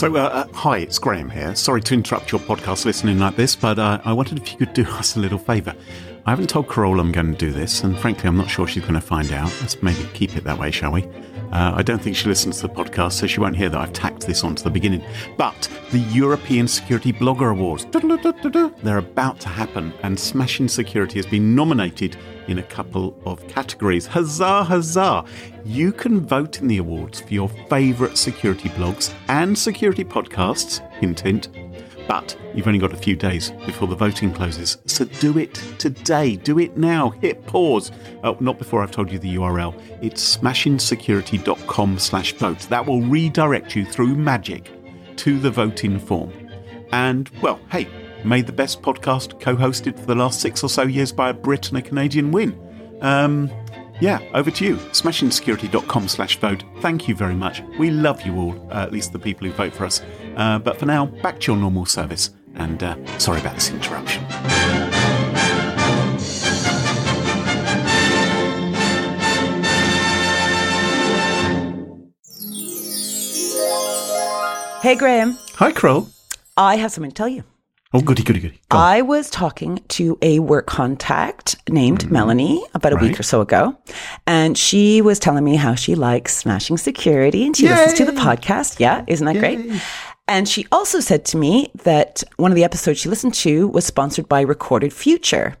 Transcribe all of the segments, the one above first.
So, uh, uh, hi, it's Graham here. Sorry to interrupt your podcast listening like this, but uh, I wondered if you could do us a little favour. I haven't told Carole I'm going to do this, and frankly, I'm not sure she's going to find out. Let's maybe keep it that way, shall we? Uh, I don't think she listens to the podcast, so she won't hear that I've tacked this on to the beginning. But the European Security Blogger Awards, they're about to happen, and Smashing Security has been nominated in a couple of categories. Huzzah, huzzah! You can vote in the awards for your favourite security blogs and security podcasts, hint, hint. But you've only got a few days before the voting closes. So do it today. Do it now. Hit pause. Oh, not before I've told you the URL. It's smashingsecurity.com slash vote. That will redirect you through magic to the voting form. And, well, hey, made the best podcast co-hosted for the last six or so years by a Brit and a Canadian win. Um, yeah, over to you. Smashingsecurity.com slash vote. Thank you very much. We love you all, uh, at least the people who vote for us. Uh, but for now, back to your normal service. And uh, sorry about this interruption. Hey, Graham. Hi, Kroll. I have something to tell you. Oh, goody, goody, goody. Go. I was talking to a work contact named mm. Melanie about a. Right. week or so ago, and she was telling me how she likes smashing security and she listens to the podcast. Yeah, isn't that great? And she also said to me that one of the episodes she listened to was sponsored by Recorded Future.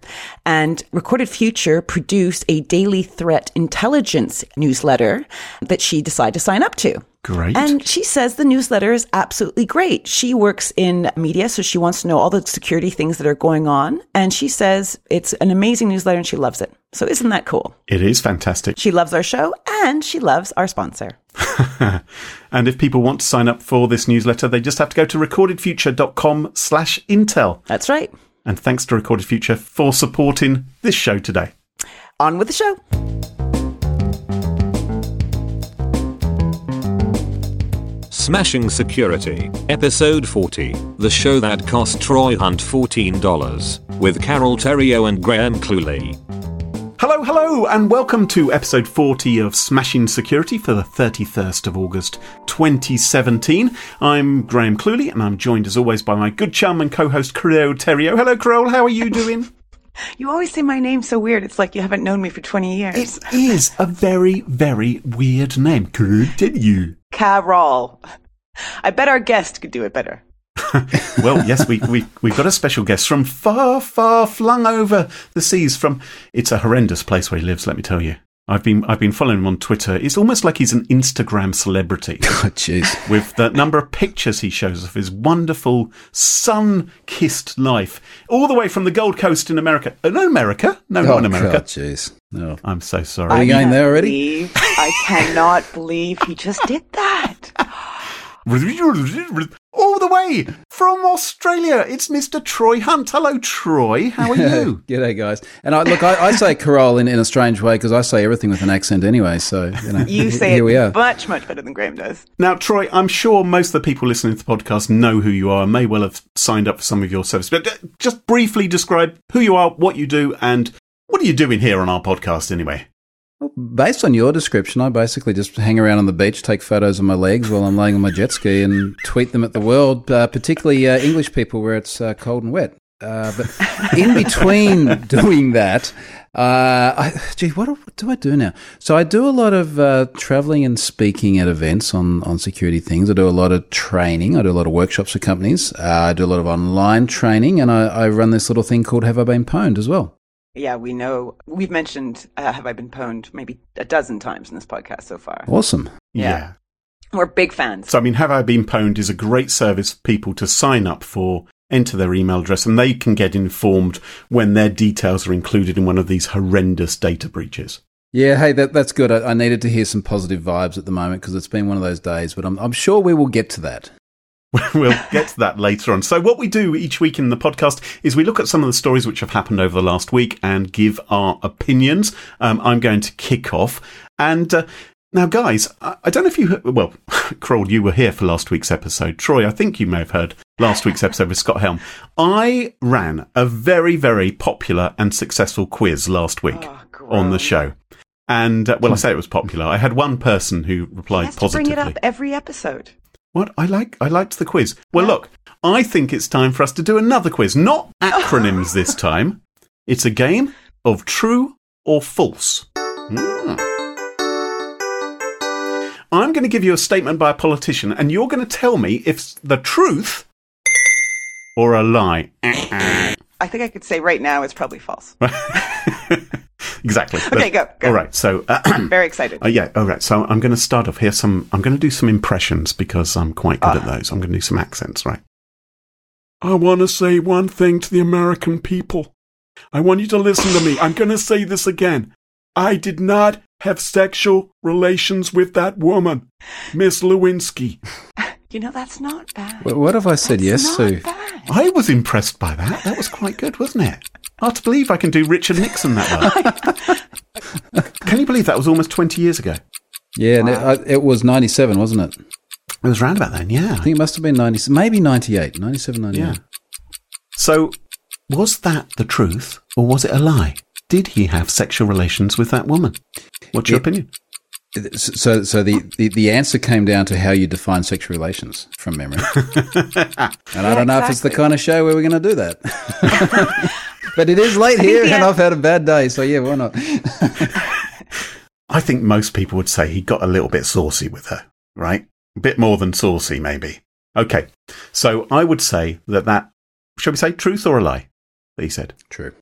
And Recorded Future produced a daily threat intelligence newsletter that she decided to sign up to. Great. And she says the newsletter is absolutely great. She works in media, so she wants to know all the security things that are going on. And she says it's an amazing newsletter and she loves it. So isn't that cool? It is fantastic. She loves our show and she loves our sponsor. and if people want to sign up for this newsletter, they just have to go to recordedfuture.com slash intel. That's right. And thanks to Recorded Future for supporting this show today. On with the show. Smashing Security, Episode 40, the show that cost Troy Hunt $14, with Carole Theriault and Graham Cluley. Hello, hello, and welcome to episode 40 of Smashing Security for the 31st of August 2017. I'm Graham Cluley, and I'm joined as always by my good chum and co host, Creo Terrio. Hello, Crowell, how are you doing? You always say my name so weird. It's like you haven't known me for 20 years. it is a very, very weird name. Could you? Carole. I bet our guest could do it better. Well, yes, we, we, we've got a special guest from far, far flung over the seas from, it's a horrendous place where he lives, let me tell you. I've been, I've been following him on Twitter. It's almost like he's an Instagram celebrity. Oh, jeez. with the number of pictures he shows of his wonderful sun-kissed life, all the way from the Gold Coast in America. Uh, no, America. No, not in Oh, America. Jeez. No. I'm so sorry. Are sorry. we going there already? believe- I cannot believe he just did that. all the way from Australia. It's Mr. Troy Hunt. Hello, Troy. How are you? G'day, guys. And I, look, I, I say Carole in, in a strange way because I say everything with an accent anyway. So, you know, You say here we it are. much, much better than Graham does. now, Troy, I'm sure most of the people listening to the podcast know who you are and may well have signed up for some of your service. But uh, just briefly describe who you are, what you do, and what are you doing here on our podcast anyway? Based on your description, I basically just hang around on the beach, take photos of my legs while I'm laying on my jet ski and tweet them at the world, uh, particularly uh, English people where it's uh, cold and wet. Uh, but in between doing that, uh, I, gee, what do, what do I do now? So I do a lot of uh, traveling and speaking at events on, on security things. I do a lot of training. I do a lot of workshops for companies. Uh, I do a lot of online training, and I, I run this little thing called Have I Been Pwned as well. Yeah, we know. We've mentioned uh, Have I Been Pwned maybe a dozen times in this podcast so far. Awesome. Yeah. We're big fans. So, I mean, Have I Been Pwned is a great service for people to sign up for, enter their email address, and they can get informed when their details are included in one of these horrendous data breaches. Yeah, hey, that, that's good. I, I needed to hear some positive vibes at the moment because it's been one of those days, but I'm, I'm sure we will get to that. we'll get to that later on. So, what we do each week in the podcast is we look at some of the stories which have happened over the last week and give our opinions. Um, I'm going to kick off. And uh, now, guys, I, I don't know if you, heard, well, Kroll, you were here for last week's episode. Troy, I think you may have heard last week's episode with Scott Helme. I ran a very, very popular and successful quiz last week Oh, on the show. And, uh, well, I say it was popular. I had one person who He replied has to positively. bring it up every episode. What I like, I liked the quiz. Well, look, I think it's time for us to do another quiz. Not acronyms this time. It's a game of true or false. Hmm. I'm going to give you a statement by a politician, and you're going to tell me if it's the truth or a lie. I think I could say right now it's probably false. exactly. Okay, go, go. All right. So, uh, Very excited. uh, yeah. All right. So I'm going to start off here. Some. I'm going to do some impressions because I'm quite good at those. I'm going to do some accents. Right. I want to say one thing to the American people. I want you to listen to me. I'm going to say this again. I did not have sexual relations with that woman, Miss Lewinsky. You know, that's not bad. Wh- What have I said That's yes not to? bad. I was impressed by that. That was quite good, wasn't it? Hard to believe I can do Richard Nixon that well. can you believe that was almost 20 years ago? Yeah, and it, I- uh, it was 97, wasn't it? It was round about then, yeah. I think it must have been 90, maybe 98, 97, 98. Yeah. So, was that the truth or was it a lie? Did he have sexual relations with that woman? What's your It- opinion? So, so the, the, the answer came down to how you define sexual relations from memory. and I don't know if it's the kind of show where we're going to do that. but it is late here and I've had a bad day, so yeah, why not? I think most people would say he got a little bit saucy with her, right? A bit more than saucy, maybe. Okay. So I would say that that, shall we say truth or a lie? That he said. True.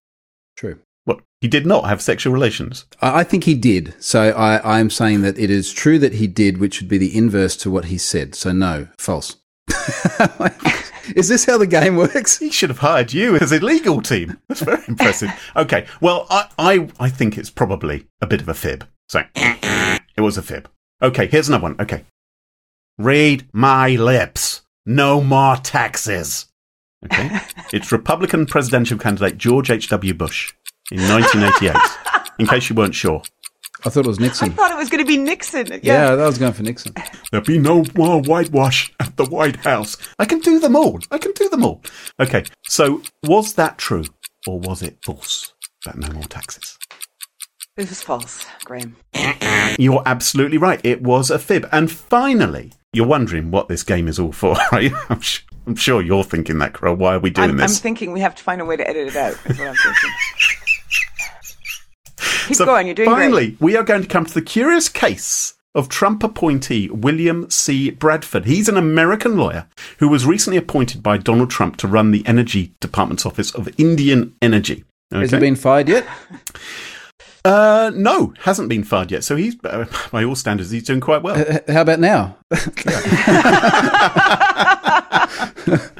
True. What? He did not have sexual relations. I think he did. So I, I'm saying that it is true that he did, which would be the inverse to what he said. So no, false. is this how the game works? He should have hired you as a legal team. That's very impressive. Okay, well, I, I, I think it's probably a bit of a fib. So, it was a fib. Okay, here's another one. Okay. Read my lips. No more taxes. Okay. it's Republican presidential candidate George H.W. Bush in 1988. in case you weren't sure. I thought it was Nixon. I thought it was going to be Nixon. Yeah. yeah, that was going for Nixon. There'll be no more whitewash at the White House. I can do them all. I can do them all. Okay, so was that true or was it false? That no more taxes. This was false, Graham. You're absolutely right. It was a fib. And finally, you're wondering what this game is all for, right? I'm, sh- I'm sure you're thinking that, Carole. Why are we doing I'm, I'm thinking we have to find a way to edit it out. Is what I'm thinking. Keep so going. You're doing finally, great. we are going to come to the curious case of Trump appointee William C. Bradford. He's an American lawyer who was recently appointed by Donald Trump to run the Energy Department's Office of Indian Energy. Has he been fired yet? Uh, no, hasn't been fired yet. So he's, uh, by all standards, he's doing quite well. H- How about now?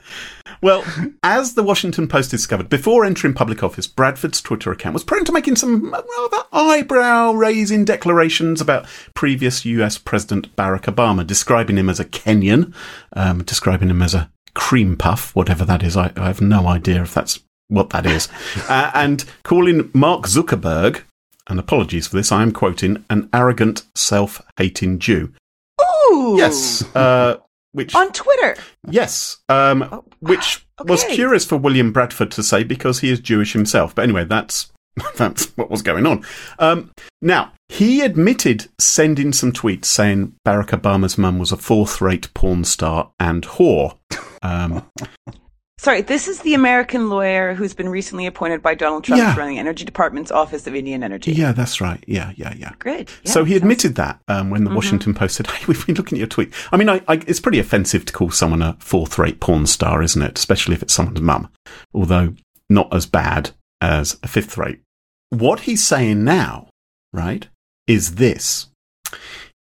Well, as the Washington Post discovered, before entering public office, Bradford's Twitter account was prone to making some rather eyebrow raising declarations about previous US President Barack Obama, describing him as a Kenyan, um, describing him as a cream puff, whatever that is. I, I have no idea if that's what that is. uh, and calling Mark Zuckerberg, and apologies for this, I am quoting, an arrogant, self hating Jew. Ooh. Yes. Uh, which On Twitter. Yes, um, which was curious for William Bradford to say because he is Jewish himself. But anyway, that's that's what was going on. Um, now he admitted sending some tweets saying Barack Obama's mum was a fourth-rate porn star and whore. Um, Sorry, this is the American lawyer who's been recently appointed by Donald Trump Yeah. to run the Energy Department's Office of Indian Energy. yeah, that's right. Yeah, yeah, yeah. Great. Yeah, so he sounds- admitted that um, when the Washington Post said, "Hey, we've been looking at your tweet." I mean, I, I, it's pretty offensive to call someone a fourth-rate porn star, isn't it? Especially if it's someone's mum, although not as bad as a fifth-rate. What he's saying now, right, is this: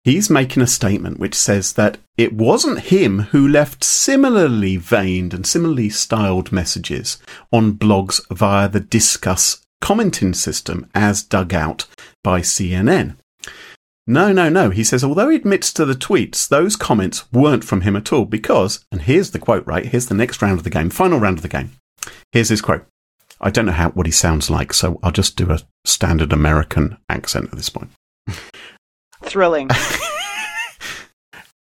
he's making a statement which says that it wasn't him who left similarly veined and similarly styled messages on blogs via the Disqus commenting system as dug out by CNN. No, no, no. He says, although he admits to the tweets, those comments weren't from him at all because, and here's the quote, right? Here's the next round of the game, final round of the game. Here's his quote. I don't know how what he sounds like, so I'll just do a standard American accent at this point. Thrilling.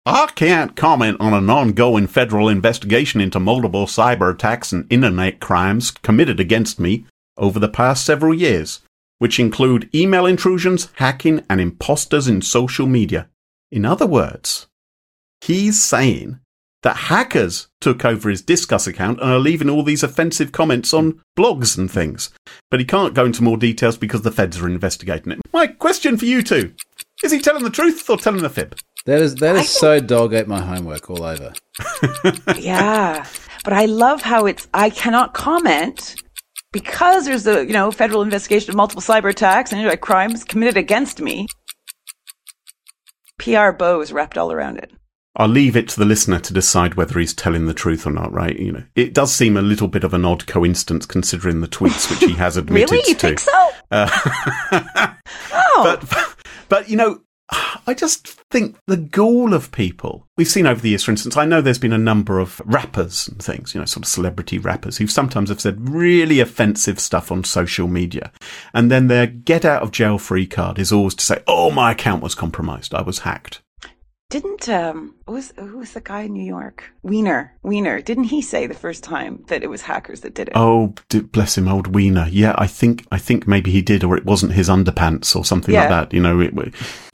I can't comment on an ongoing federal investigation into multiple cyber attacks and internet crimes committed against me over the past several years, which include email intrusions, hacking, and imposters in social media. In other words, he's saying that hackers took over his Disqus account and are leaving all these offensive comments on blogs and things. But he can't go into more details because the feds are investigating it. My question for you two is he telling the truth or telling the fib? That is that is so dog ate my homework all over. yeah. But I love how it's, I cannot comment because there's a, you know, federal investigation of multiple cyber attacks and you crimes committed against me. PR bow is wrapped all around it. I'll leave it to the listener to decide whether he's telling the truth or not, right? You know, it does seem a little bit of an odd coincidence considering the tweets which he has admitted to. really? You to. think so? Uh, oh. But, but, you know, I just think the gall of people we've seen over the years, for instance, I know there's been a number of rappers and things, you know, sort of celebrity rappers who sometimes have said really offensive stuff on social media. And then their get out of jail free card is always to say, Oh, my account was compromised. I was hacked. Didn't um who was who was the guy in New York? Weiner. Weiner. Didn't he say the first time that it was hackers that did it? Oh, bless him, old Weiner. Yeah, I think I think maybe he did, or it wasn't his underpants or something yeah. like that. You know, it,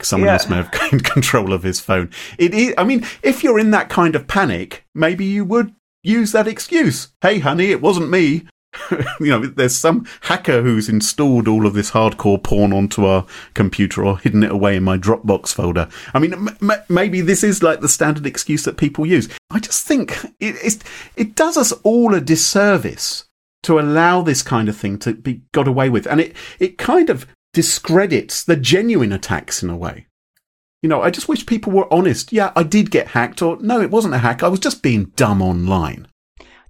someone yeah. else may have gained control of his phone. It is. I mean, if you're in that kind of panic, maybe you would use that excuse. Hey, honey, it wasn't me. you know, there's some hacker who's installed all of this hardcore porn onto our computer or hidden it away in my Dropbox folder. I mean, m- maybe this is like the standard excuse that people use. I just think it, it does us all a disservice to allow this kind of thing to be got away with. And it, it kind of discredits the genuine attacks in a way. You know, I just wish people were honest. Yeah, I did get hacked, or no, it wasn't a hack. I was just being dumb online.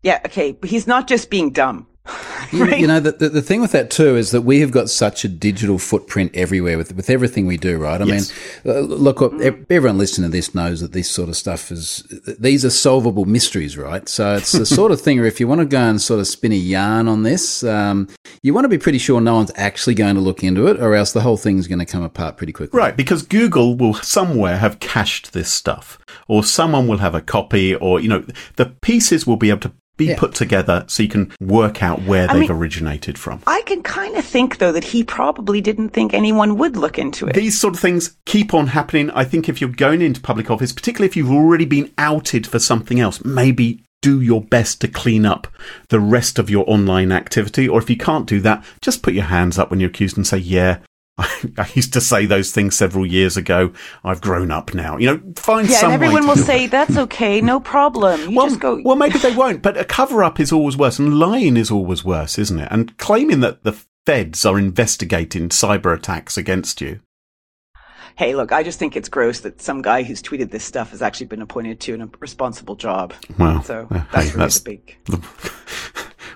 Yeah, okay, but he's not just being dumb. right? You, know, the, the, the, thing with that too is that we have got such a digital footprint everywhere with with everything we do, right? I yes. mean, uh, look, mm. everyone listening to this knows that this sort of stuff is, these are solvable mysteries, right? So it's the sort of thing where if you want to go and sort of spin a yarn on this, um, you want to be pretty sure no one's actually going to look into it or else the whole thing is going to come apart pretty quickly. Right, because Google will somewhere have cached this stuff or someone will have a copy or, you know, the pieces will be able to be yeah. put together so you can work out where I they've mean, originated from. I can kind of think, though, that he probably didn't think anyone would look into it. These sort of things keep on happening. I think if you're going into public office, particularly if you've already been outed for something else, maybe do your best to clean up the rest of your online activity. Or if you can't do that, just put your hands up when you're accused and say, yeah, I used to say those things several years ago. I've grown up now. You know, find someone. yeah, some. and everyone will say that's okay, no problem. You well, just go. well, maybe they won't. But a cover up is always worse, and lying is always worse, isn't it? And claiming that the feds are investigating cyber attacks against you. Hey, look, I just think it's gross that some guy who's tweeted this stuff has actually been appointed to a responsible job. Well, so that's hey, really that's, big.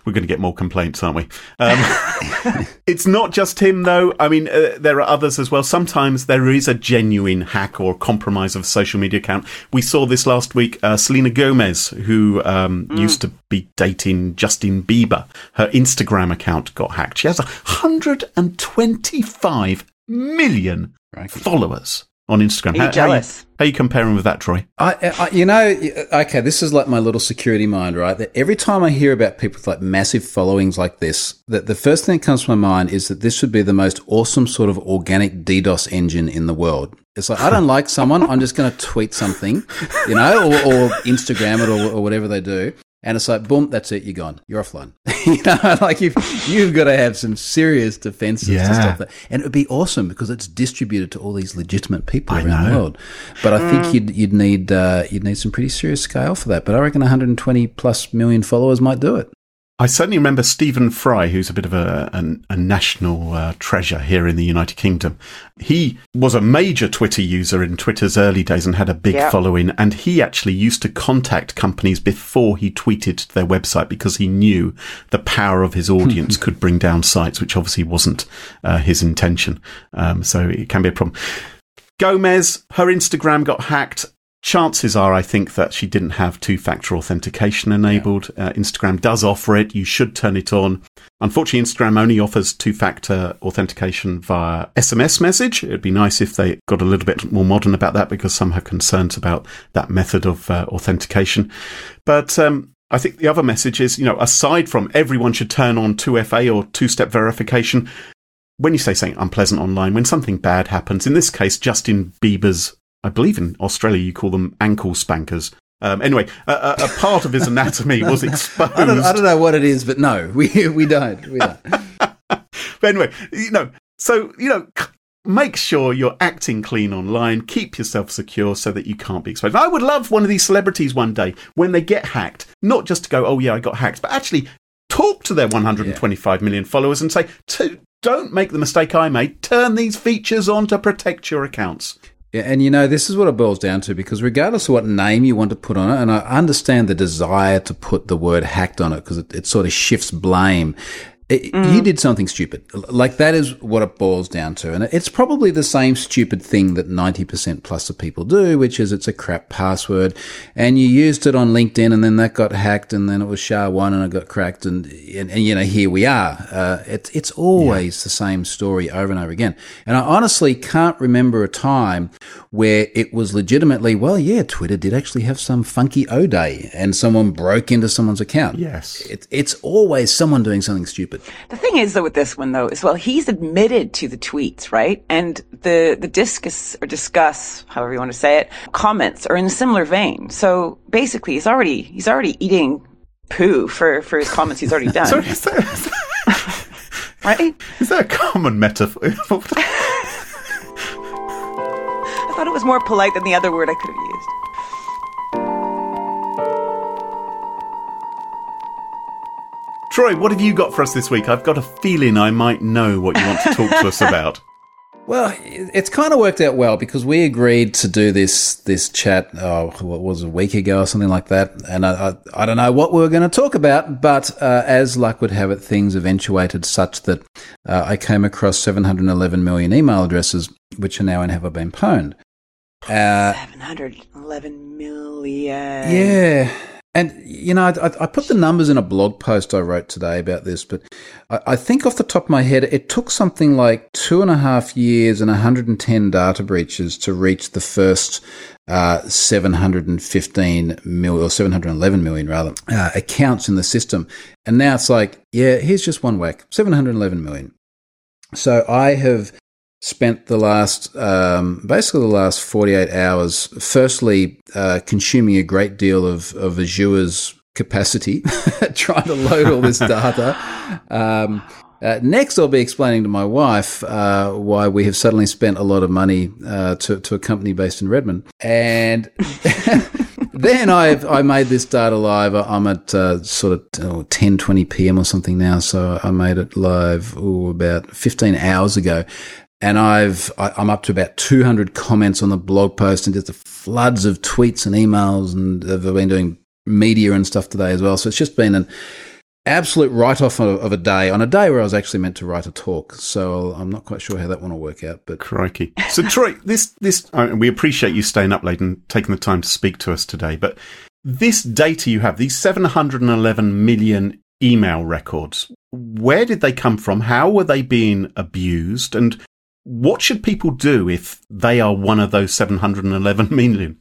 We're going to get more complaints, aren't we? Um, it's not just him, though. I mean, uh, there are others as well. Sometimes there is a genuine hack or compromise of a social media account. We saw this last week. Uh, Selena Gomez, who um, mm. used to be dating Justin Bieber, her Instagram account got hacked. She has 125 million followers on Instagram. Are you how, jealous? How, how, are you comparing with that, Troy? I, I, you know, okay, this is like my little security mind, right? That every time I hear about people with like massive followings like this, that the first thing that comes to my mind is that this would be the most awesome sort of organic DDoS engine in the world. It's like I don't like someone, I'm just going to tweet something, you know, or, or Instagram it or, or whatever they do, and it's like, boom, that's it, you're gone. You're offline. you know, like you've, you've got to have some serious defenses yeah. to stop that. And it would be awesome because it's distributed to all these legitimate people I around know. the world. But I think mm. you'd, you'd need, uh, you'd need some pretty serious scale for that. But I reckon 120 plus million followers might do it. I certainly remember Stephen Fry, who's a bit of a, a, a national uh, treasure here in the United Kingdom. He was a major Twitter user in Twitter's early days and had a big following. And he actually used to contact companies before he tweeted to their website because he knew the power of his audience could bring down sites, which obviously wasn't uh, his intention. Um, so it can be a problem. Gomez, her Instagram got hacked chances are, I think that she didn't have two factor authentication enabled. Yeah. Uh, Instagram does offer it. You should turn it on. Unfortunately, Instagram only offers two factor authentication via SMS message. It'd be nice if they got a little bit more modern about that because some have concerns about that method of uh, authentication. But, um, I think the other message is, you know, aside from everyone should turn on 2FA or two step verification, when you say something unpleasant online, when something bad happens, in this case, Justin Bieber's I believe in Australia you call them ankle spankers. Um, anyway, a, a, a part of his anatomy was exposed. I don't, I don't know what it is, but no, we we don't. We don't. But anyway, you know, so you know, make sure you're acting clean online. Keep yourself secure so that you can't be exposed. I would love one of these celebrities one day when they get hacked, not just to go, "Oh yeah, I got hacked," but actually talk to their 125 million followers and say, "Don't make the mistake I made. Turn these features on to protect your accounts." Yeah, and you know, this is what it boils down to because regardless of what name you want to put on it, and I understand the desire to put the word hacked on it because it, it sort of shifts blame. It, You did something stupid. Like that is what it boils down to. And it's probably the same stupid thing that 90% plus of people do, which is it's a crap password. And you used it on LinkedIn and then that got hacked and then it was SHA-1 and it got cracked. And, and, and you know, here we are. Uh, it's, it's always the same story over and over again. And I honestly can't remember a time where it was legitimately, well, yeah, Twitter did actually have some funky O day and someone broke into someone's account. Yes. It, it's always someone doing something stupid. The thing is, though, with this one, though, is well, he's admitted to the tweets, right? And the the discus or discuss, however you want to say it, comments are in a similar vein. So basically, he's already he's already eating poo for for his comments he's already done, Sorry, is that, is that, right? is that a common metaphor? I thought it was more polite than the other word I could have used. Troy, what have you got for us this week? I've got a feeling I might know what you want to talk to us about. Well, it's kind of worked out well because we agreed to do this this chat. Oh, what was it, a week ago or something like that? And I I, I don't know what we were going to talk about, but uh, as luck would have it, things eventuated such that uh, I came across 711 million email addresses, which are now and Have I Been Pwned. Uh, Seven hundred eleven million. yeah. And, you know, I, I put the numbers in a blog post I wrote today about this, but I, I think off the top of my head, it took something like two and a half years and 110 data breaches to reach the first uh, 715 million or 711 million rather uh, accounts in the system. And now it's like, yeah, here's just one whack 711 million. So I have spent the last, um, basically the last 48 hours, firstly, uh, consuming a great deal of, of Azure's capacity, trying to load all this data. Um, uh, next, I'll be explaining to my wife uh, why we have suddenly spent a lot of money uh, to, to a company based in Redmond. And then I've I made this data live. I'm at uh, sort of oh, 10, 20 p.m. or something now. So I made it live about 15 hours ago. And I've I, I'm up to about 200 comments on the blog post and just floods of tweets and emails. And I've been doing media and stuff today as well. So it's just been an absolute write off of, of a day on a day where I was actually meant to write a talk. So I'm not quite sure how that one will work out. But Crikey. So, Troy, this, this, uh, we appreciate you staying up late and taking the time to speak to us today. But this data you have, these 711 million email records, where did they come from? How were they being abused? And what should people do if they are one of those 711 million?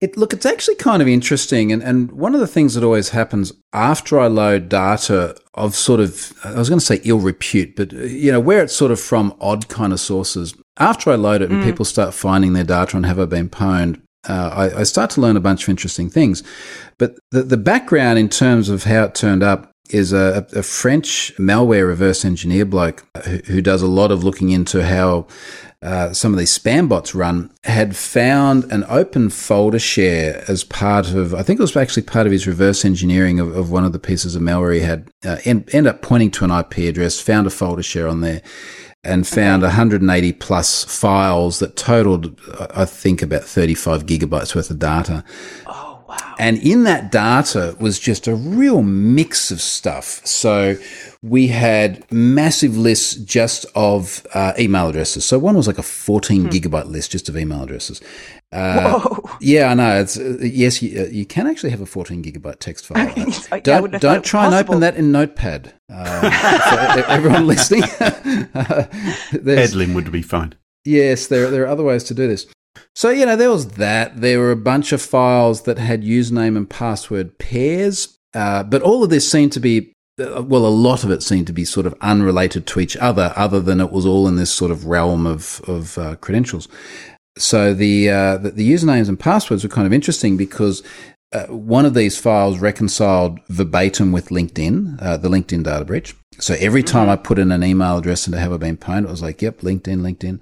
It, look, it's actually kind of interesting. And, and one of the things that always happens after I load data of sort of, I was going to say ill repute, but, uh, you know, where it's sort of from odd kind of sources, after I load it and people start finding their data on Have I Been Pwned, uh, I, I start to learn a bunch of interesting things. But the, the background in terms of how it turned up is a, a French malware reverse engineer bloke who, who does a lot of looking into how uh, some of these spam bots run, had found an open folder share as part of, I think it was actually part of his reverse engineering of, of one of the pieces of malware he had, uh, end, end up pointing to an IP address, found a folder share on there, and found 180 plus files that totaled, I think, about 35 gigabytes worth of data. Oh wow. And in that data was just a real mix of stuff. So we had massive lists just of uh, email addresses. So one was like a 14 gigabyte list just of email addresses. Uh, Whoa. yeah, I know. It's uh, yes, you, uh, you can actually have a 14 gigabyte text file. I- I don't wouldn't have thought don't try and open that in Notepad. Uh, for everyone listening, Edlin would be fine. Yes, there there are other ways to do this. So you know there was that. There were a bunch of files that had username and password pairs, uh, but all of this seemed to be uh, well, a lot of it seemed to be sort of unrelated to each other, other than it was all in this sort of realm of of uh, credentials. So the, uh, the the usernames and passwords were kind of interesting because uh, one of these files reconciled verbatim with LinkedIn, uh, the LinkedIn data breach. So every time I put in an email address into Have I Been Pwned, it was like, yep, LinkedIn, LinkedIn.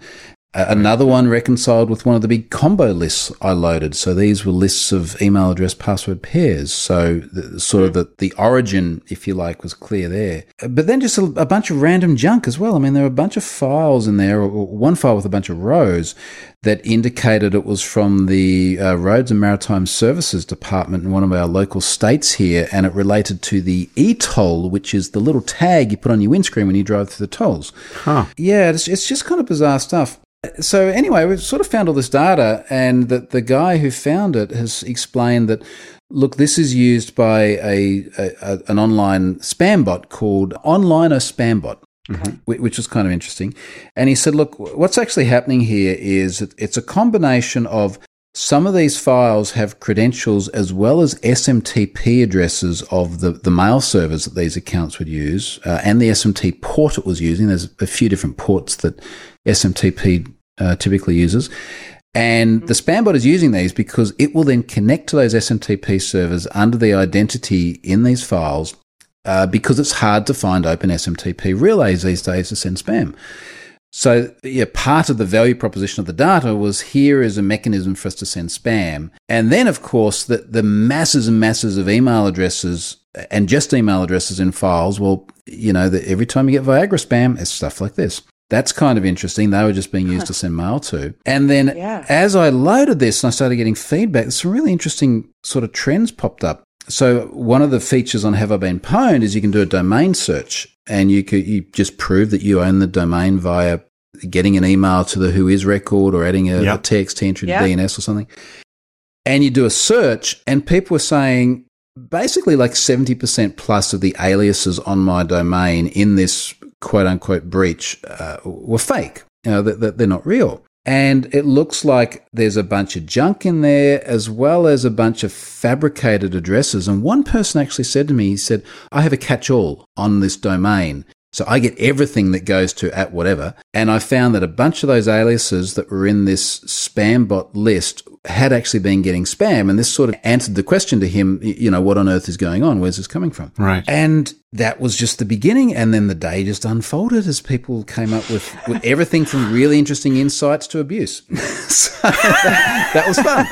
Another one reconciled with one of the big combo lists I loaded. So these were lists of email address password pairs. So the, sort of the, the origin, if you like, was clear there. But then just a, a bunch of random junk as well. I mean, there were a bunch of files in there, or one file with a bunch of rows that indicated it was from the uh, Roads and Maritime Services Department in one of our local states here, and it related to the e-toll, which is the little tag you put on your windscreen when you drive through the tolls. Huh. Yeah, it's, it's just kind of bizarre stuff. So anyway, we've sort of found all this data, and that the guy who found it has explained that, look, this is used by a, a, an online spam bot called Onliner Spam Bot. whi- Which was kind of interesting. And he said, look, what's actually happening here is it's a combination of some of these files have credentials as well as SMTP addresses of the, the mail servers that these accounts would use uh, and the SMT port it was using. There's a few different ports that SMTP uh, typically uses. And the spam bot is using these because it will then connect to those SMTP servers under the identity in these files uh, because it's hard to find open SMTP relays these days to send spam. So, yeah, part of the value proposition of the data was here is a mechanism for us to send spam. And then, of course, the, the masses and masses of email addresses and just email addresses in files. Well, you know, that every time you get Viagra spam, it's stuff like this. That's kind of interesting. They were just being used to send mail to. And then Yeah. as I loaded this and I started getting feedback, some really interesting sort of trends popped up. So one of the features on Have I Been Pwned is you can do a domain search and you could you just prove that you own the domain via getting an email to the WHOIS record or adding a, Yep. a TXT entry to Yeah. DNS or something. And you do a search and people were saying basically like 70% plus of the aliases on my domain in this quote unquote breach uh, were fake. You know, that, that they're not real. And it looks like there's a bunch of junk in there as well as a bunch of fabricated addresses. And one person actually said to me, he said, I have a catch all on this domain. So I get everything that goes to at whatever. And I found that a bunch of those aliases that were in this spam bot list had actually been getting spam. And this sort of answered the question to him, you know, what on earth is going on? Where's this coming from? Right. And that was just the beginning. And then the day just unfolded as people came up with, with everything from really interesting insights to abuse. so that, that was fun.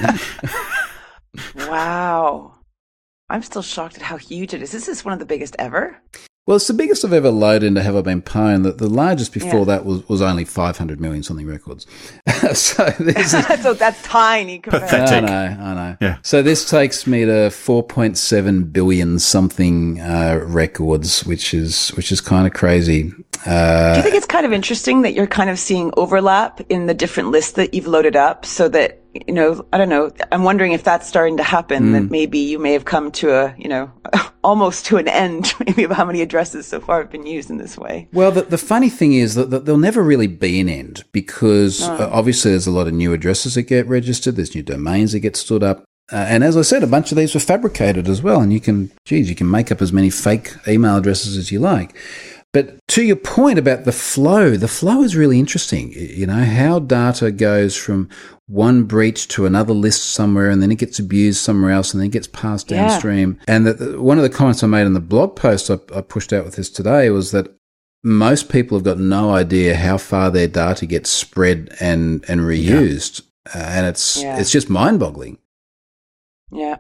Wow. I'm still shocked at how huge it is. Is this is one of the biggest ever. Well, it's the biggest I've ever loaded into Have I Been Pwned. The, the largest before Yeah. that was, was only 500 million something records. so this is. so that's tiny compared. Pathetic. I know, I know. Yeah. So this takes me to 4.7 billion something uh, records, which is which is kind of crazy. Uh, Do you think it's kind of interesting that you're kind of seeing overlap in the different lists that you've loaded up so that, you know, I don't know, I'm wondering if that's starting to happen, that maybe you may have come to a, you know, almost to an end, maybe of how many addresses so far have been used in this way. Well, the, the funny thing is that, that there'll never really be an end because uh, obviously there's a lot of new addresses that get registered, there's new domains that get stood up. Uh, and as I said, a bunch of these were fabricated as well. And you can, geez, you can make up as many fake email addresses as you like. But to your point about the flow, the flow is really interesting. You know, how data goes from one breach to another list somewhere and then it gets abused somewhere else and then it gets passed Yeah. downstream. And that one of the comments I made in the blog post I, I pushed out with this today was that most people have got no idea how far their data gets spread and, and reused. Uh, and it's, Yeah. it's just mind boggling. Yeah.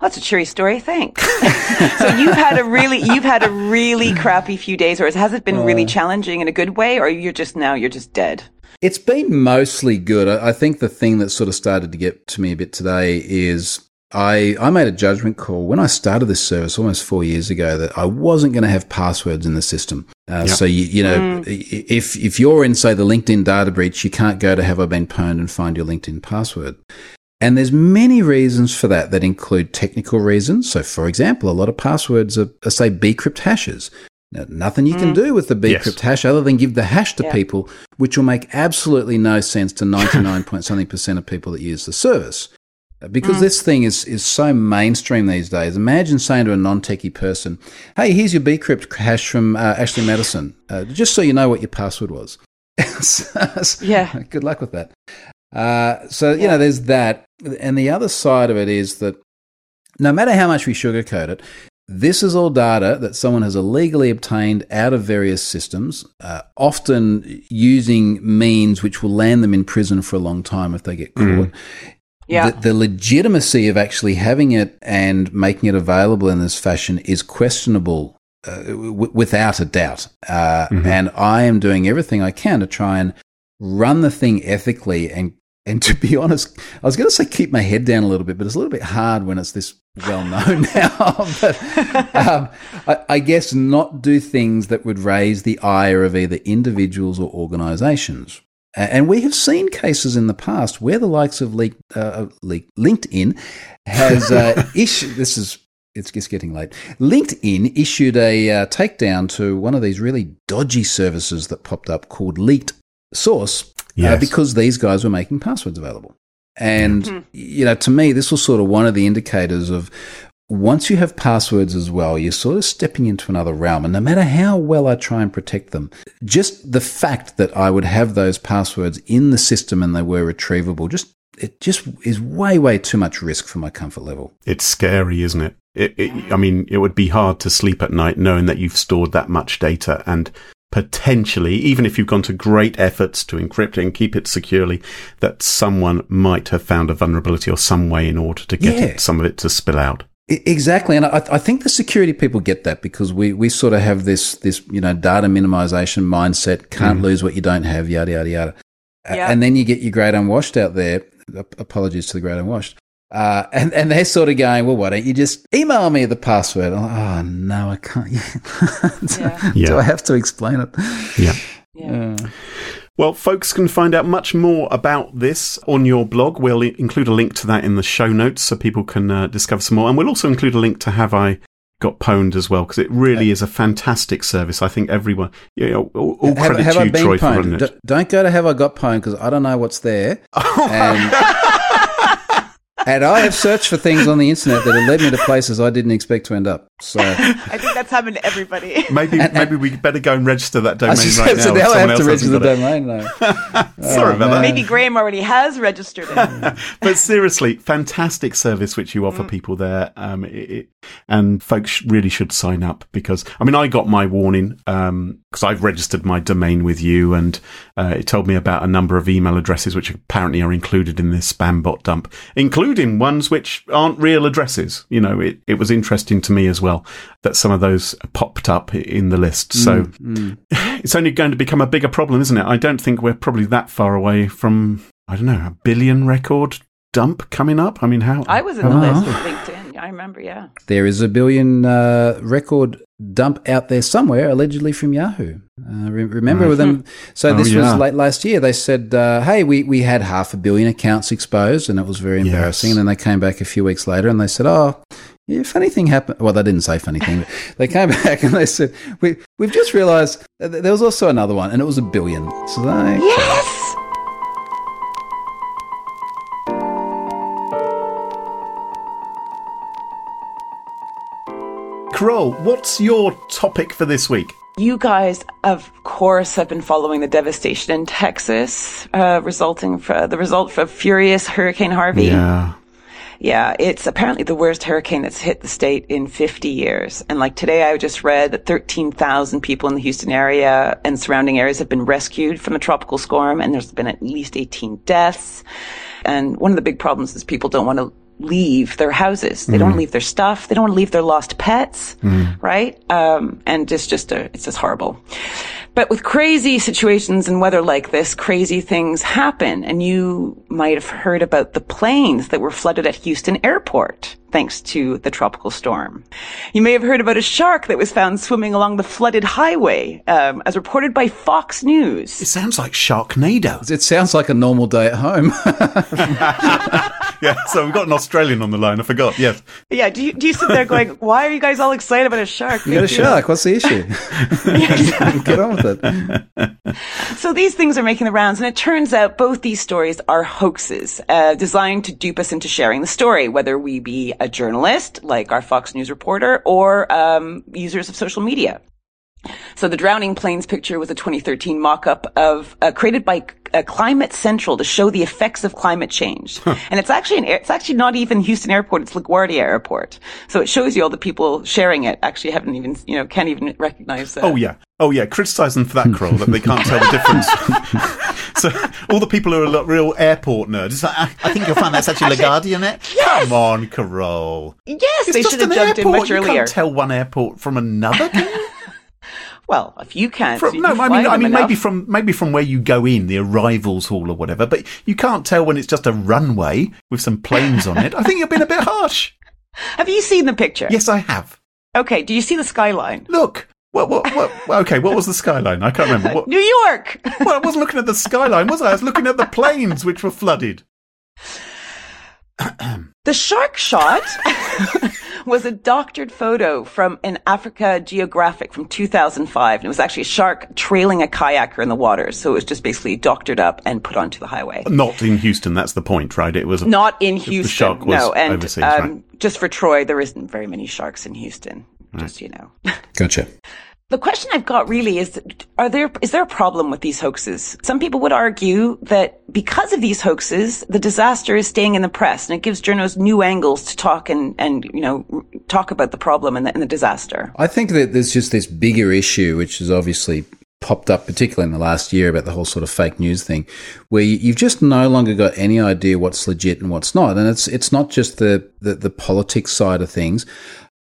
Well, that's a cheery story. Thanks. so you've had a really, you've had a really crappy few days, or has it been really challenging in a good way, or you're just now you're just dead? It's been mostly good. I I think the thing that sort of started to get to me a bit today is I, I made a judgment call when I started this service almost four years ago that I wasn't going to have passwords in the system. Uh, So you, you know, i- if if you're in say the LinkedIn data breach, you can't go to Have I Been Pwned and find your LinkedIn password. And there's many reasons for that that include technical reasons. So, for example, a lot of passwords are, are say bcrypt hashes. Now, nothing you can do with the bcrypt Yes. hash other than give the hash to Yeah. people, which will make absolutely no sense to 99 point something percent of people that use the service. Uh, Because this thing is, is so mainstream these days. Imagine saying to a non techie person, Hey, here's your bcrypt hash from uh, Ashley Madison, uh, just so you know what your password was. So- Yeah. Good luck with that. Uh, so, you know, there's that. And the other side of it is that no matter how much we sugarcoat it, this is all data that someone has illegally obtained out of various systems, uh, often using means which will land them in prison for a long time if they get caught. Mm. Yeah. The, the legitimacy of actually having it and making it available in this fashion is questionable uh, w- without a doubt. Uh, And I am doing everything I can to try and run the thing ethically and and to be honest, I was going to say keep my head down a little bit, but it's a little bit hard when it's this well known now. but um, I, I guess not do things that would raise the ire of either individuals or organisations. And we have seen cases in the past where the likes of Leak, uh, Leak, LinkedIn has uh, issued. This is it's just getting late. LinkedIn issued a uh, takedown to one of these really dodgy services that popped up called Leaked Source uh, because these guys were making passwords available. And, you know, to me, this was sort of one of the indicators of once you have passwords as well, you're sort of stepping into another realm. And no matter how well I try and protect them, just the fact that I would have those passwords in the system and they were retrievable, just it just is way, way too much risk for my comfort level. It's scary, isn't it? It, it? I mean, it would be hard to sleep at night knowing that you've stored that much data and potentially, even if you've gone to great efforts to encrypt it and keep it securely, that someone might have found a vulnerability or some way in order to get Yeah. it, some of it to spill out. Exactly, and I, I think the security people get that because we, we sort of have this this you know data minimization mindset. Can't mm. lose what you don't have. Yada yada yada. Yeah. And then you get your great unwashed out there. Apologies to the great unwashed. Uh, and and they're sort of going, well, why don't you just email me the password? I'm like, oh no, I can't. Yeah. Yeah. Do I have to explain it? Yeah. Yeah. Well, folks can find out much more about this on your blog. We'll i- include a link to that in the show notes so people can uh, discover some more. And we'll also include a link to Have I Got Pwned as well, because it really is a fantastic service. I think everyone, you know, all, all have, credit have to I you, been Troy, for pwned? running it. D- don't go to Have I Got Pwned because I don't know what's there. and, and I have searched for things on the internet that have led me to places I didn't expect to end up. So I think that's happened to everybody. Maybe, maybe we better go and register that domain just, right now. so now I someone have else to register the it. domain now. Sorry about that. Maybe Graham already has registered it. but seriously, fantastic service which you Mm. offer people there, um, it, it, and folks really should sign up because I mean I got my warning because I've registered my domain with you, and uh, it told me about a number of email addresses which apparently are included in this spam bot dump, including ones which aren't real addresses. You know, it, it was interesting to me as well that some of those popped up in the list. So Mm, it's only going to become a bigger problem, isn't it? I don't think we're probably that far away from I don't know a billion record dump coming up. I mean, how I was in the how- list of LinkedIn. I remember, yeah. There is a billion uh, record dump out there somewhere, allegedly from Yahoo. Uh, re- remember with them? So Oh, this yeah. was late last year. They said, uh, "Hey, we, we had half a billion accounts exposed, and it was very Yes. embarrassing." And then they came back a few weeks later and they said, "Oh." Yeah, funny thing happened. Well, they didn't say funny thing. But they came back and they said, we, "We've just realised that there was also another one, and it was a billion. So they, Yes! Kroll, what's your topic for this week? You guys, of course, have been following the devastation in Texas, uh, resulting from the result of furious Hurricane Harvey. Yeah, Yeah, it's apparently the worst hurricane that's hit the state in 50 years. And like today, I just read that 13,000 people in the Houston area and surrounding areas have been rescued from the tropical storm, and there's been at least 18 deaths. And one of the big problems is people don't want to leave their houses. They don't leave their stuff. They don't want to leave their lost pets, right? Um, and it's just a, it's just horrible. But with crazy situations and weather like this, crazy things happen. And you might have heard about the planes that were flooded at Houston airport thanks to the tropical storm. You may have heard about a shark that was found swimming along the flooded highway, um, as reported by Fox News. it sounds like Sharknado. it sounds like a normal day at home. yeah, so we've got an Australian on the line. I forgot. Yes, Yeah, do you, do you sit there going, why are you guys all excited about a shark? you got a shark. What's the issue? Get on with it. So these things are making the rounds, and it turns out both these stories are hoaxes uh, designed to dupe us into sharing the story, whether we be a journalist, like our Fox News reporter, or um, users of social media. So the drowning planes picture was a 2013 mock-up of uh, created by uh, Climate Central to show the effects of climate change. And it's actually an, it's actually not even Houston Airport; it's LaGuardia Airport. So it shows you all the people sharing it actually haven't even you know can't even recognize. Uh, Oh yeah, oh yeah. Criticise them for that, Kroll, that they can't tell the difference. so all the people who are like real airport nerds, like, I, I think you'll find that's actually LaGuardia, isn't eh? it? Come on, Carole. Yes, It's they just should have jumped in airport. much you earlier. can't tell one airport from another. Well, if you can't, From, you no, can I mean, I mean, maybe from maybe from where you go in, the arrivals hall or whatever. But you can't tell when it's just a runway with some planes on it. I think you've been a bit harsh. Have you seen the picture? Yes, I have. Okay. Do you see the skyline? Look. What, what, what, okay, what was the skyline? I can't remember. What, New York. well, I wasn't looking at the skyline, was I? I was looking at the planes which were flooded. The shark shot was a doctored photo from an Africa Geographic from 2005. And it was actually a shark trailing a kayaker in the water. So it was just basically doctored up and put onto the highway. Not in Houston, that's the point, right? It was a, Not in Houston. the shark was no, and overseas, um, right. just for Troy, there isn't very many sharks in Houston. Just you know. Gotcha. The question I've got really is, are there, is there a problem with these hoaxes? Some people would argue that because of these hoaxes, the disaster is staying in the press and it gives journalists new angles to talk and, and, you know, talk about the problem and the, and the disaster. I think that there's just this bigger issue, which has obviously popped up, particularly in the last year, about the whole sort of fake news thing, where you- you've just no longer got any idea what's legit and what's not. And it's it's not just the the, the politics side of things.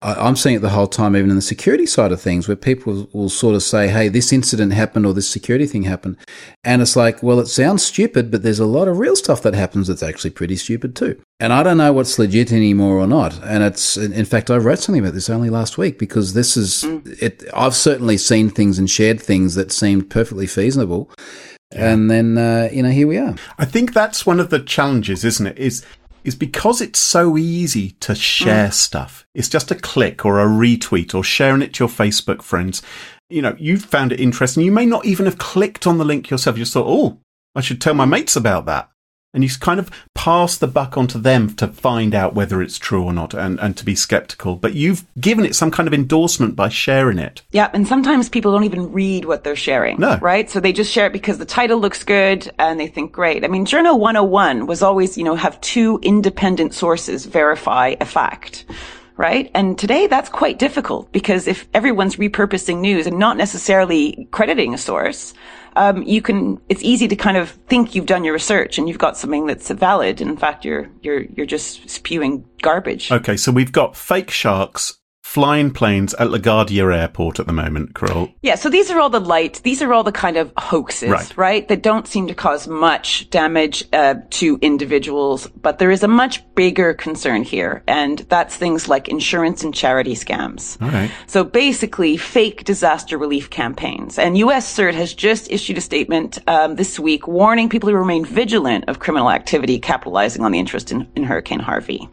I- I'm seeing it the whole time, even in the security side of things, where people will sort of say, "Hey, this incident happened or this security thing happened," and it's like, well, it sounds stupid, but there's a lot of real stuff that happens that's actually pretty stupid too. And I don't know what's legit anymore or not. And it's, in fact, I wrote something about this only last week because this is it. I've certainly seen things and shared things that seemed perfectly feasible. And then, uh, you know, here we are. I think that's one of the challenges, isn't it? Is is because it's so easy to share mm. stuff. It's just a click or a retweet or sharing it to your Facebook friends. You know, you found it interesting. You may not even have clicked on the link yourself. You just thought, oh, I should tell my mates about that. And you kind of pass the buck onto them to find out whether it's true or not and, and to be skeptical. But you've given it some kind of endorsement by sharing it. Yeah, and sometimes people don't even read what they're sharing. No. Right? So they just share it because the title looks good and they think great. I mean, Journal 101 was always, you know, have two independent sources verify a fact. Right? And today that's quite difficult because if everyone's repurposing news and not necessarily crediting a source, um, you can, it's easy to kind of think you've done your research and you've got something that's valid. In fact, you're, you're, you're just spewing garbage. Okay, so we've got fake sharks flying planes at LaGuardia Airport at the moment, Carole. Yeah, so these are all the lights. these are all the kind of hoaxes, Right. right? That don't seem to cause much damage uh, to individuals, but there is a much bigger concern here, and that's things like insurance and charity scams. All right. So basically, fake disaster relief campaigns. And U.S. CERT has just issued a statement um, this week warning people to remain vigilant of criminal activity capitalizing on the interest in, in Hurricane Harvey.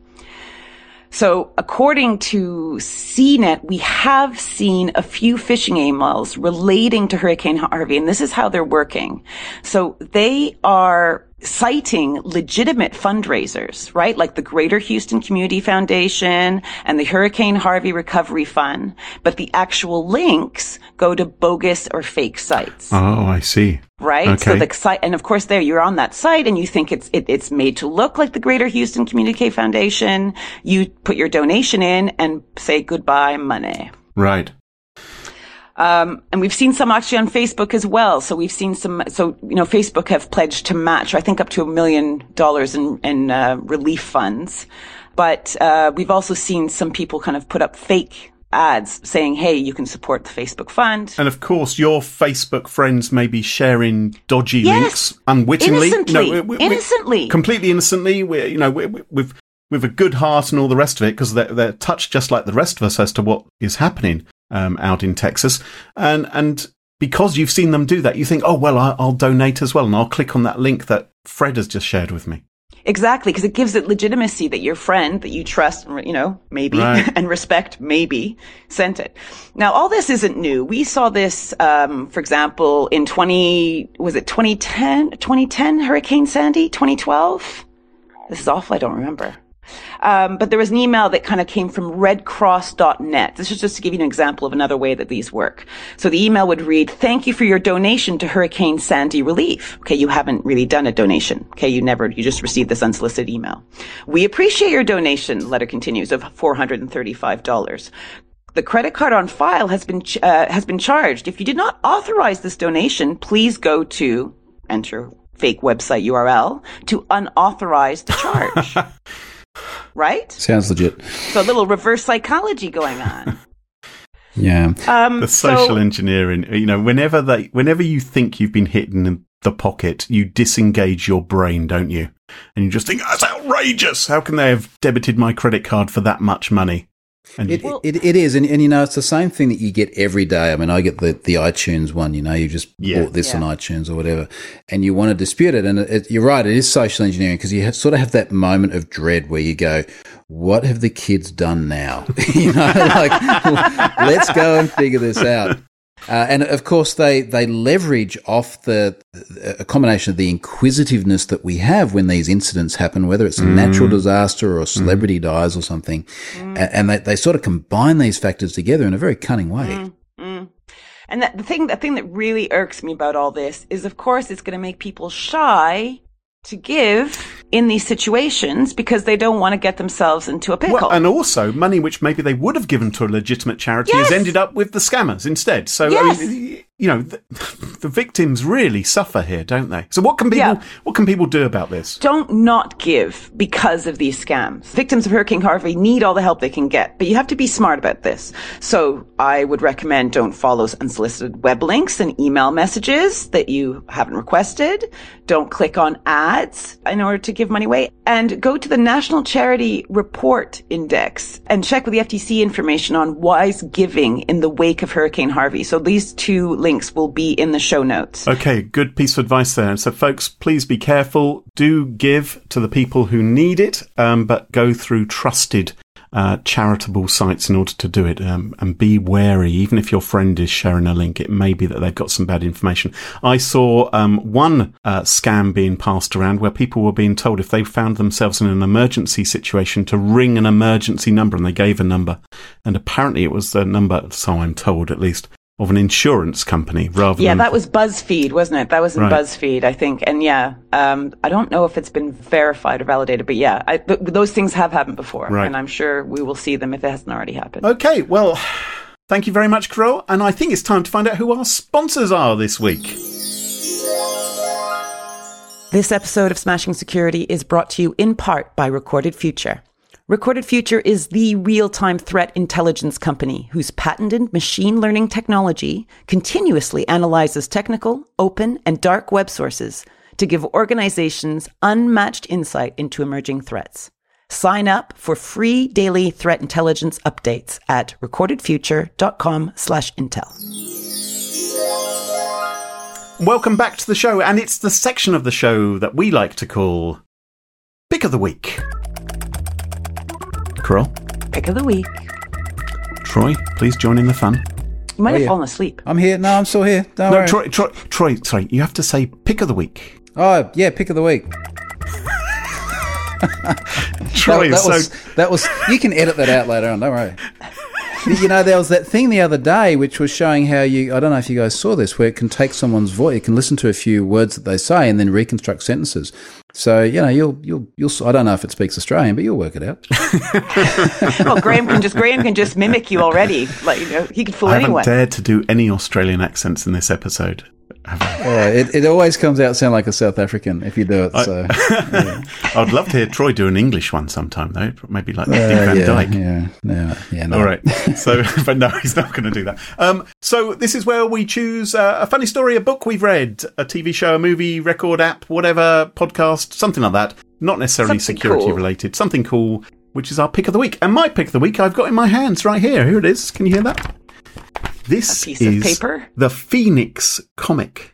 So according to CNET, we have seen a few phishing emails relating to Hurricane Harvey, and this is how they're working. So they are citing legitimate fundraisers, right? Like the Greater Houston Community Foundation and the Hurricane Harvey Recovery Fund. But the actual links go to bogus or fake sites Oh, I see. right? Okay. So the site, and of course, there you're on that site, and you think it's it, it's made to look like the Greater Houston Community Foundation. You put your donation in and say goodbye money. Right. Um, and we've seen some actually on Facebook as well. So we've seen some. So you know, Facebook have pledged to match, I think, up to a million dollars in in uh, relief funds. But uh, we've also seen some people kind of put up fake ads saying, "Hey, you can support the Facebook fund." And of course, your Facebook friends may be sharing dodgy Yes. links unwittingly. Innocently. we- we- we- Innocently. completely innocently. We're, you know, we we- with, with a good heart and all the rest of it, because they're, they're touched just like the rest of us as to what is happening um, out in Texas. And, and because you've seen them do that, you think, oh, well, I, I'll donate as well. And I'll click on that link that Fred has just shared with me. Exactly, because it gives it legitimacy that your friend that you trust, you know, maybe Right. and respect, maybe sent it. Now, all this isn't new. We saw this, um, for example, in 20, was it 2010, 2010 Hurricane Sandy, 2012? This is awful. I don't remember. Um, but there was an email that kind of came from redcross.net. This is just to give you an example of another way that these work. So the email would read, thank you for your donation to Hurricane Sandy relief. Okay. You haven't really done a donation. Okay. You never, you just received this unsolicited email. We appreciate your donation, letter continues, of $435. The credit card on file has been, ch- uh, has been charged. If you did not authorize this donation, please go to enter fake website URL to unauthorize the charge. right? Sounds legit. So a little reverse psychology going on. Yeah. Um, the social so, engineering. You know, whenever they, whenever you think you've been hit in the pocket, you disengage your brain, don't you? And you just think that's outrageous. How can they have debited my credit card for that much money? And it, it, it is, and, and you know, it's the same thing that you get every day. I mean, I get the, the iTunes one. You know, you just Yeah. bought this Yeah. on iTunes or whatever, and you want to dispute it. And it, it- you're right, it is social engineering because you have, sort of have that moment of dread where you go, "What have the kids done now?" you know, like let's go and figure this out. Uh, and of course, they, they leverage off the a combination of the inquisitiveness that we have when these incidents happen, whether it's a natural disaster or a celebrity dies or something, A- and they, they sort of combine these factors together in a very cunning way. mm. and that, the thing, the thing that really irks me about all this is, of course, it's going to make people shy to give in these situations because they don't want to get themselves into a pickle. Well, and also money which maybe they would have given to a legitimate charity Yes. has ended up with the scammers instead. So Yes. I mean, you know, the, the victims really suffer here, don't they? So what can people Yeah. what can people do about this? don't not give because of these scams. Victims of Hurricane Harvey need all the help they can get, but you have to be smart about this. So I would recommend don't follow unsolicited web links and email messages that you haven't requested. Don't click on ads in order to give money away and go to the National Charity Report Index and check with the FTC information on wise giving in the wake of Hurricane Harvey. So these two links will be in the show notes. Okay, good piece of advice there. So, folks, please be careful. Do give to the people who need it, um, but go through trusted uh, charitable sites in order to do it. Um, and be wary, even if your friend is sharing a link, it may be that they've got some bad information. I saw um, one uh, scam being passed around where people were being told if they found themselves in an emergency situation to ring an emergency number, and they gave a number. And apparently, it was the number, so I'm told at least. Of an insurance company rather Yeah, than that was BuzzFeed, wasn't it? That was in Right. BuzzFeed, I think. And yeah, um, I don't know if it's been verified or validated, but yeah, I, th- those things have happened before, Right. and I'm sure we will see them if it hasn't already happened. Okay, well, thank you very much, Carole. And I think it's time to find out who our sponsors are this week. This episode of Smashing Security is brought to you in part by Recorded Future. Recorded Future is the real time threat intelligence company whose patented machine learning technology continuously analyzes technical, open, and dark web sources to give organizations unmatched insight into emerging threats. Sign up for free daily threat intelligence updates at recordedfuture.com/intel. Welcome back to the show, and it's the section of the show that we like to call Pick of the Week. Carole, Pick of the week. Troy, please join in the fun. You might oh, have yeah. fallen asleep. I'm here. No, I'm still here. Don't No, worry. Troy, Troy, Troy, sorry, you have to say Pick of the Week. Oh, yeah, pick of the week. Troy, that, that so was that was. You can edit that out later on. Don't worry. you know, there was that thing the other day which was showing how you. I don't know if you guys saw this, where it can take someone's voice, it can listen to a few words that they say, and then reconstruct sentences. So you know, you'll you'll you'll. I don't know if it speaks Australian, but you'll work it out. well, Graham can just Graham can just mimic you already. Like you know, he could fool I haven't anyone. dared to do any Australian accents in this episode. Have I? Oh, it, it always comes out sound like a South African if you do it. So I'd love to hear Troy do an English one sometime, though. Maybe like Dick uh, Van yeah, Dyke. yeah, no, yeah, no. All right. So, but no, he's not going to do that. Um, so this is where we choose uh, a funny story, a book we've read, a TV show, a movie, record app, whatever, podcast, something like that. Not necessarily Something security cool. related, something cool, which is our pick of the week. And my pick of the week, I've got in my hands right here. Here it is. Can you hear that? This A piece of is paper? the Phoenix comic.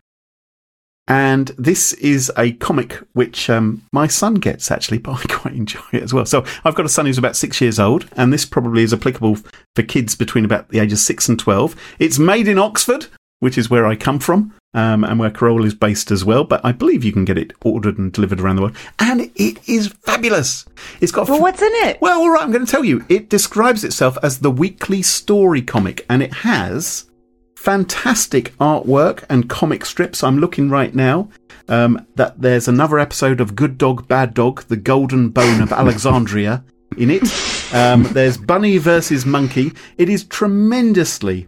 And this is a comic which um, my son gets actually, but I quite enjoy it as well. So I've got a son who's about six years old, and this probably is applicable for kids between about the ages six and 12. It's made in Oxford, which is where I come from. Um, and where Carole is based as well. But I believe you can get it ordered and delivered around the world, and it is fabulous. It's got. Well, what's in it? Well, all right, I'm going to tell you. It describes itself as the weekly story comic, and it has fantastic artwork and comic strips. I'm looking right now. Um, that there's another episode of Good Dog, Bad Dog, The Golden Bone of Alexandria in it. Um, there's Bunny versus Monkey. It is tremendously,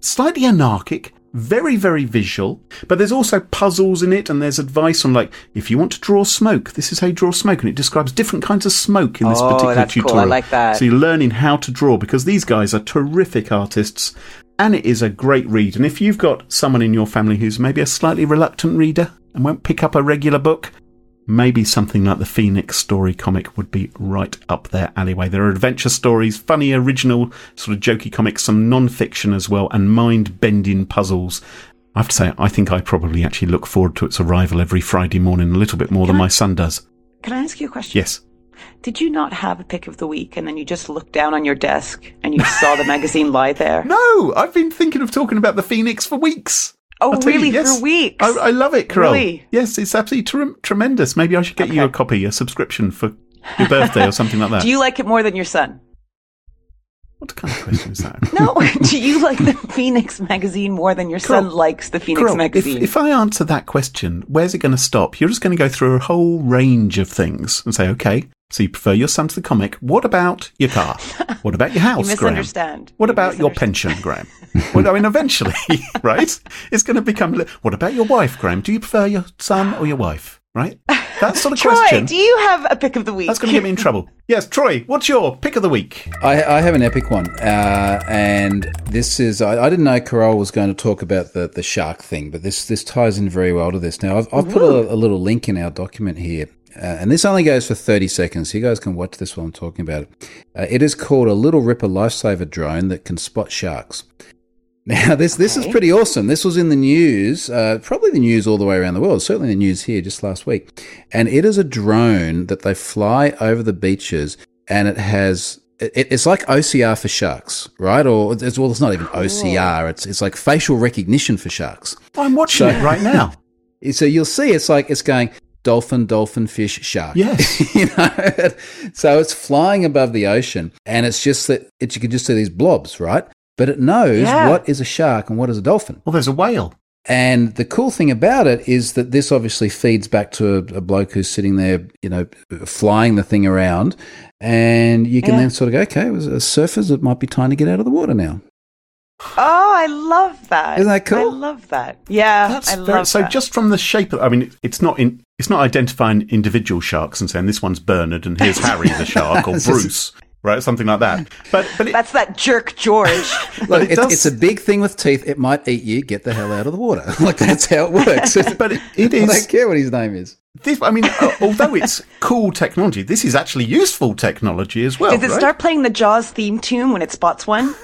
slightly anarchic, very, very visual, but there's also puzzles in it and there's advice on like, if you want to draw smoke, this is how you draw smoke. And it describes different kinds of smoke in this Oh, particular that's cool. I tutorial. like that. So you're learning how to draw because these guys are terrific artists and it is a great read. And if you've got someone in your family who's maybe a slightly reluctant reader and won't pick up a regular book, maybe something like the Phoenix story comic would be right up their alleyway. There are adventure stories, funny, original, sort of jokey comics, some non fiction as well, and mind bending puzzles. I have to say, I think I probably actually look forward to its arrival every Friday morning a little bit more than I- my son does. Can I ask you a question? Yes. Did you not have a pick of the week and then you just looked down on your desk and you saw the magazine lie there? No, I've been thinking of talking about the Phoenix for weeks. Oh, I'll tell you, really? yes. For weeks? I, I love it, Carole. Really? Yes, it's absolutely tre- tremendous. Maybe I should get you a copy, a subscription for your birthday or something like that. Do you like it more than your son? what kind of question is that? No. Do you like the Phoenix magazine more than your son likes the Phoenix Carole, if, magazine? if I answer that question, where's it going to stop? You're just going to go through a whole range of things and say, okay, so you prefer your son to the comic. What about your car? What about your house, you Graham? misunderstand. What You about your pension, Graham? well, I mean, eventually, right? It's going to become. li- What about your wife, Graham? Do you prefer your son or your wife? Right? That sort of Troy, question. Troy, do you have a pick of the week? That's going to get me in trouble. Yes, Troy, what's your pick of the week? I, I have an epic one, uh, and this is I, I didn't know Carole was going to talk about the, the shark thing, but this this ties in very well to this. Now I've, I've put a, a little link in our document here, uh, and this only goes for thirty seconds. So you guys can watch this while I'm talking about it. Uh, it is called a Little Ripper Lifesaver drone that can spot sharks. Now this this is pretty awesome. This was in the news, uh, probably the news all the way around the world. Certainly the news here just last week, and it is a drone that they fly over the beaches, and it has it, it's like OCR for sharks, right? Or it's, well, it's not even OCR. It's it's like facial recognition for sharks. I'm watching it right now. So you'll see, it's like it's going dolphin, dolphin, fish, shark. Yes. you know, so it's flying above the ocean, and it's just that it, you can just see these blobs, right? But it knows Yeah. what is a shark and what is a dolphin. Well, there's a whale. And the cool thing about it is that this obviously feeds back to a, a bloke who's sitting there, you know, flying the thing around. And you can Yeah. then sort of go, okay, as surfers, it might be time to get out of the water now. Oh, I love that. Isn't that cool? I love that. Yeah, That's I very, love so. that. Just from the shape, of, I mean, it's not in. It's not identifying individual sharks and saying this one's Bernard and here's Harry the shark or Bruce, right? Something like that. But but it, That's that jerk George. Look, it it's, does- it's a big thing with teeth. It might eat you. Get the hell out of the water. like that's how it works. but it, it I is. don't care what his name is. This, I mean, uh, although it's cool technology, this is actually useful technology as well. Does it right? start playing the Jaws theme tune when it spots one?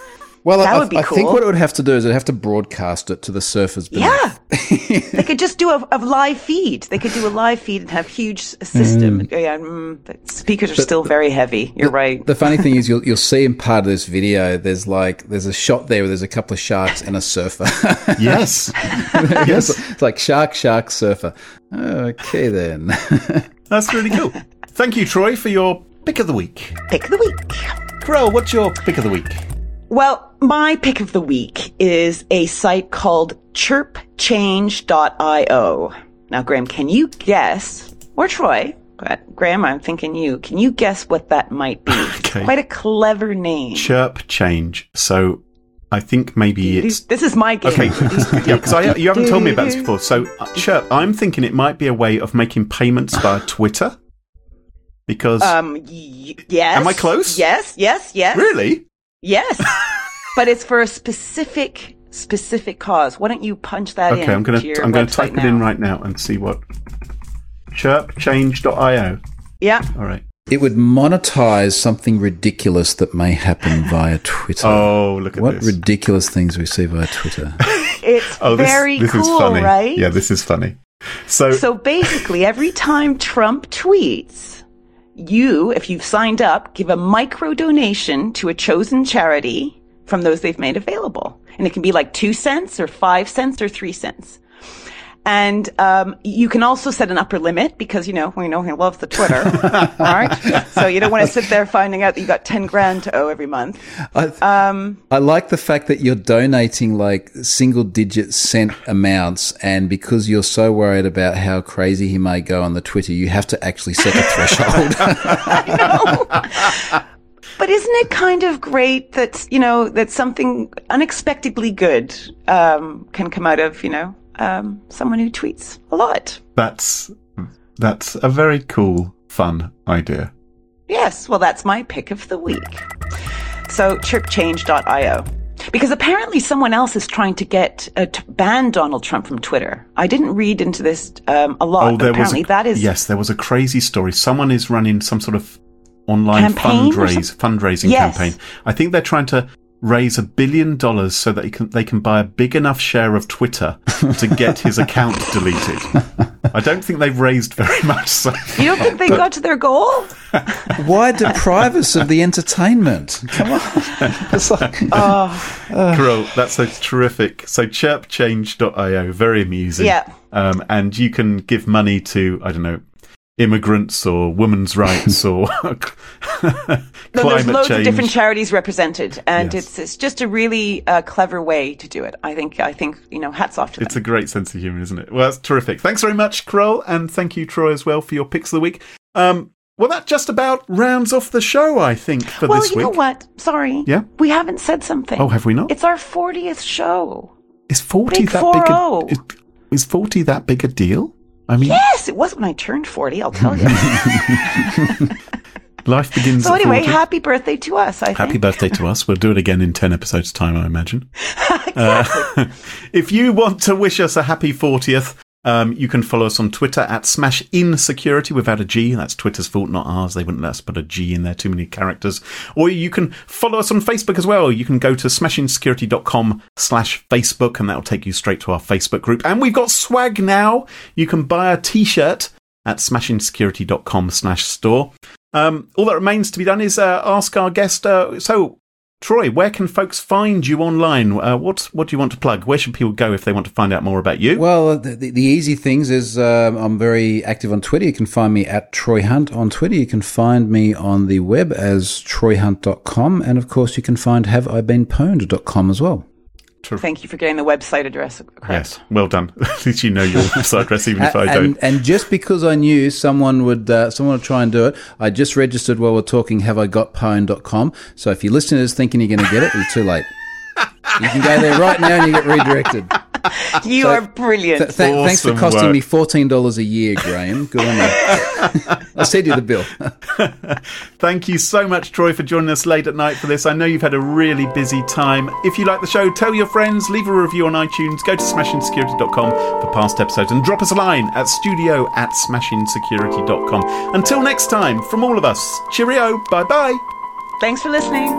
Well, That I, would be I think what it would have to do is it'd have to broadcast it to the surfers. beneath. Yeah. they could just do a, a live feed. They could do a live feed and have huge s- system. Yeah, mm, but speakers are still very heavy. You're right. The funny thing is, you'll you'll see in part of this video, there's like there's a shot there where there's a couple of sharks and a surfer. Yes. it's, yes. it's like shark, shark, surfer. Okay then. That's really cool. Thank you, Troy, for your pick of the week. Pick of the week. Carole, what's your pick of the week? Well, my pick of the week is a site called chirpchange.io. Now, Graham, can you guess, or Troy, but Graham, I'm thinking you, can you guess what that might be? Okay. Quite a clever name. Chirp change. So I think maybe it's This is my game. Okay, yeah, because you haven't told me about this before. So, uh, Chirp, I'm thinking it might be a way of making payments via Twitter. Because Um, y- yes. Am I close? Yes, yes, yes. really, Yes. But it's for a specific, specific cause. Why don't you punch that in? okay, I'm gonna to your I'm gonna website type it in right now and see what chirpchange.io. Yeah. All right. it would monetize something ridiculous that may happen via Twitter. Oh, look at that. what this. ridiculous things we see via Twitter. It's oh, this, very this cool, is funny. right? Yeah, this is funny. So, So basically, every time Trump tweets, you, if you've signed up, give a micro donation to a chosen charity from those they've made available. And it can be like two cents or five cents or three cents. And um, you can also set an upper limit because you know we know he loves the Twitter, all right? So you don't want to sit there finding out that you got ten grand to owe every month. I, Um, I like the fact that you're donating like single digit cent amounts, and because you're so worried about how crazy he may go on the Twitter, you have to actually set a threshold. But isn't it kind of great that you know that something unexpectedly good um, can come out of you know um, someone who tweets a lot? That's that's a very cool, fun idea. Yes, well, that's my pick of the week. So chirpchange.io. Because apparently someone else is trying to get uh, to ban Donald Trump from Twitter. I didn't read into this um, a lot, but apparently a, that is yes, there was a crazy story. Someone is running some sort of online Campaign fundraise fundraising Yes. campaign. I think they're trying to raise a billion dollars so that they can they can buy a big enough share of Twitter to get his account deleted. I don't think they've raised very much. So You don't think they got to their goal? Why deprive us of the entertainment? Come on. It's like, Cool. That's a terrific. So chirpchange.io, very amusing. Yeah. Um, and you can give money to, I don't know, immigrants or women's rights or No, there's loads change. of different charities represented, and Yes. it's it's just a really uh, clever way to do it. I think I think you know, hats off to them. It's them. a great sense of humour, isn't it? Well, that's terrific. Thanks very much, Carole, and thank you, Troy, as well, for your picks of the week. Um, well, that just about rounds off the show, I think, for well, this you week. know what? Sorry, Yeah? we haven't said something. Oh, have we not? It's our 40th show. Is 40 Big that big a, 4-0. is, is 40 that big a deal? I mean, Yes, it was when I turned 40, I'll tell you. life begins so anyway, 40. happy birthday to us, I Happy think. birthday to us. We'll do it again in 10 episodes' time, I imagine. Uh, if you want to wish us a happy 40th, um, you can follow us on Twitter at Smash In Security without a G. That's Twitter's fault, not ours. They wouldn't let us put a G in there, too many characters. Or you can follow us on Facebook as well. You can go to smashinsecurity.com slash Facebook and that'll take you straight to our Facebook group. And we've got swag now. You can buy a t-shirt at smashinsecurity.com slash store. Um, all that remains to be done is uh, ask our guest. Uh, so, Troy, where can folks find you online? Uh, what what do you want to plug? Where should people go if they want to find out more about you? well, the, the, the easy things is um, I'm very active on Twitter. You can find me at Troy Hunt on Twitter. You can find me on the web as troyhunt.com. And of course, you can find haveibeenpwned.com as well. Thank you for getting the website address correct. yes, well done. At least you know your website address, even if I and, don't. and just because I knew someone would uh, someone would try and do it, I just registered while we're talking Have I got haveigotpwned.com. So if you're listening to this thinking you're going to get it, it's too late. You can go there right now and you get redirected. You So- are brilliant. Th- th- Thanks for costing work. me fourteen dollars a year, Graham. Good on you. I'll send you the bill. Thank you so much, Troy, for joining us late at night for this. I know you've had a really busy time. If you like the show, tell your friends, leave a review on iTunes, go to smashinsecurity.com for past episodes, and drop us a line at studio at smashinsecurity.com. Until next time, from all of us, cheerio, bye bye. Thanks for listening.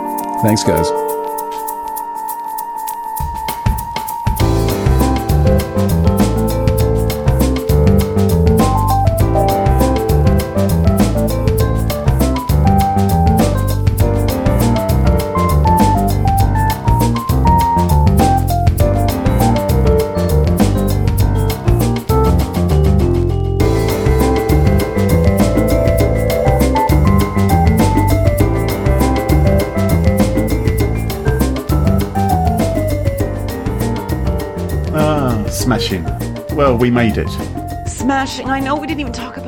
Thanks, guys. We made it. Smashing. I know we didn't even talk about.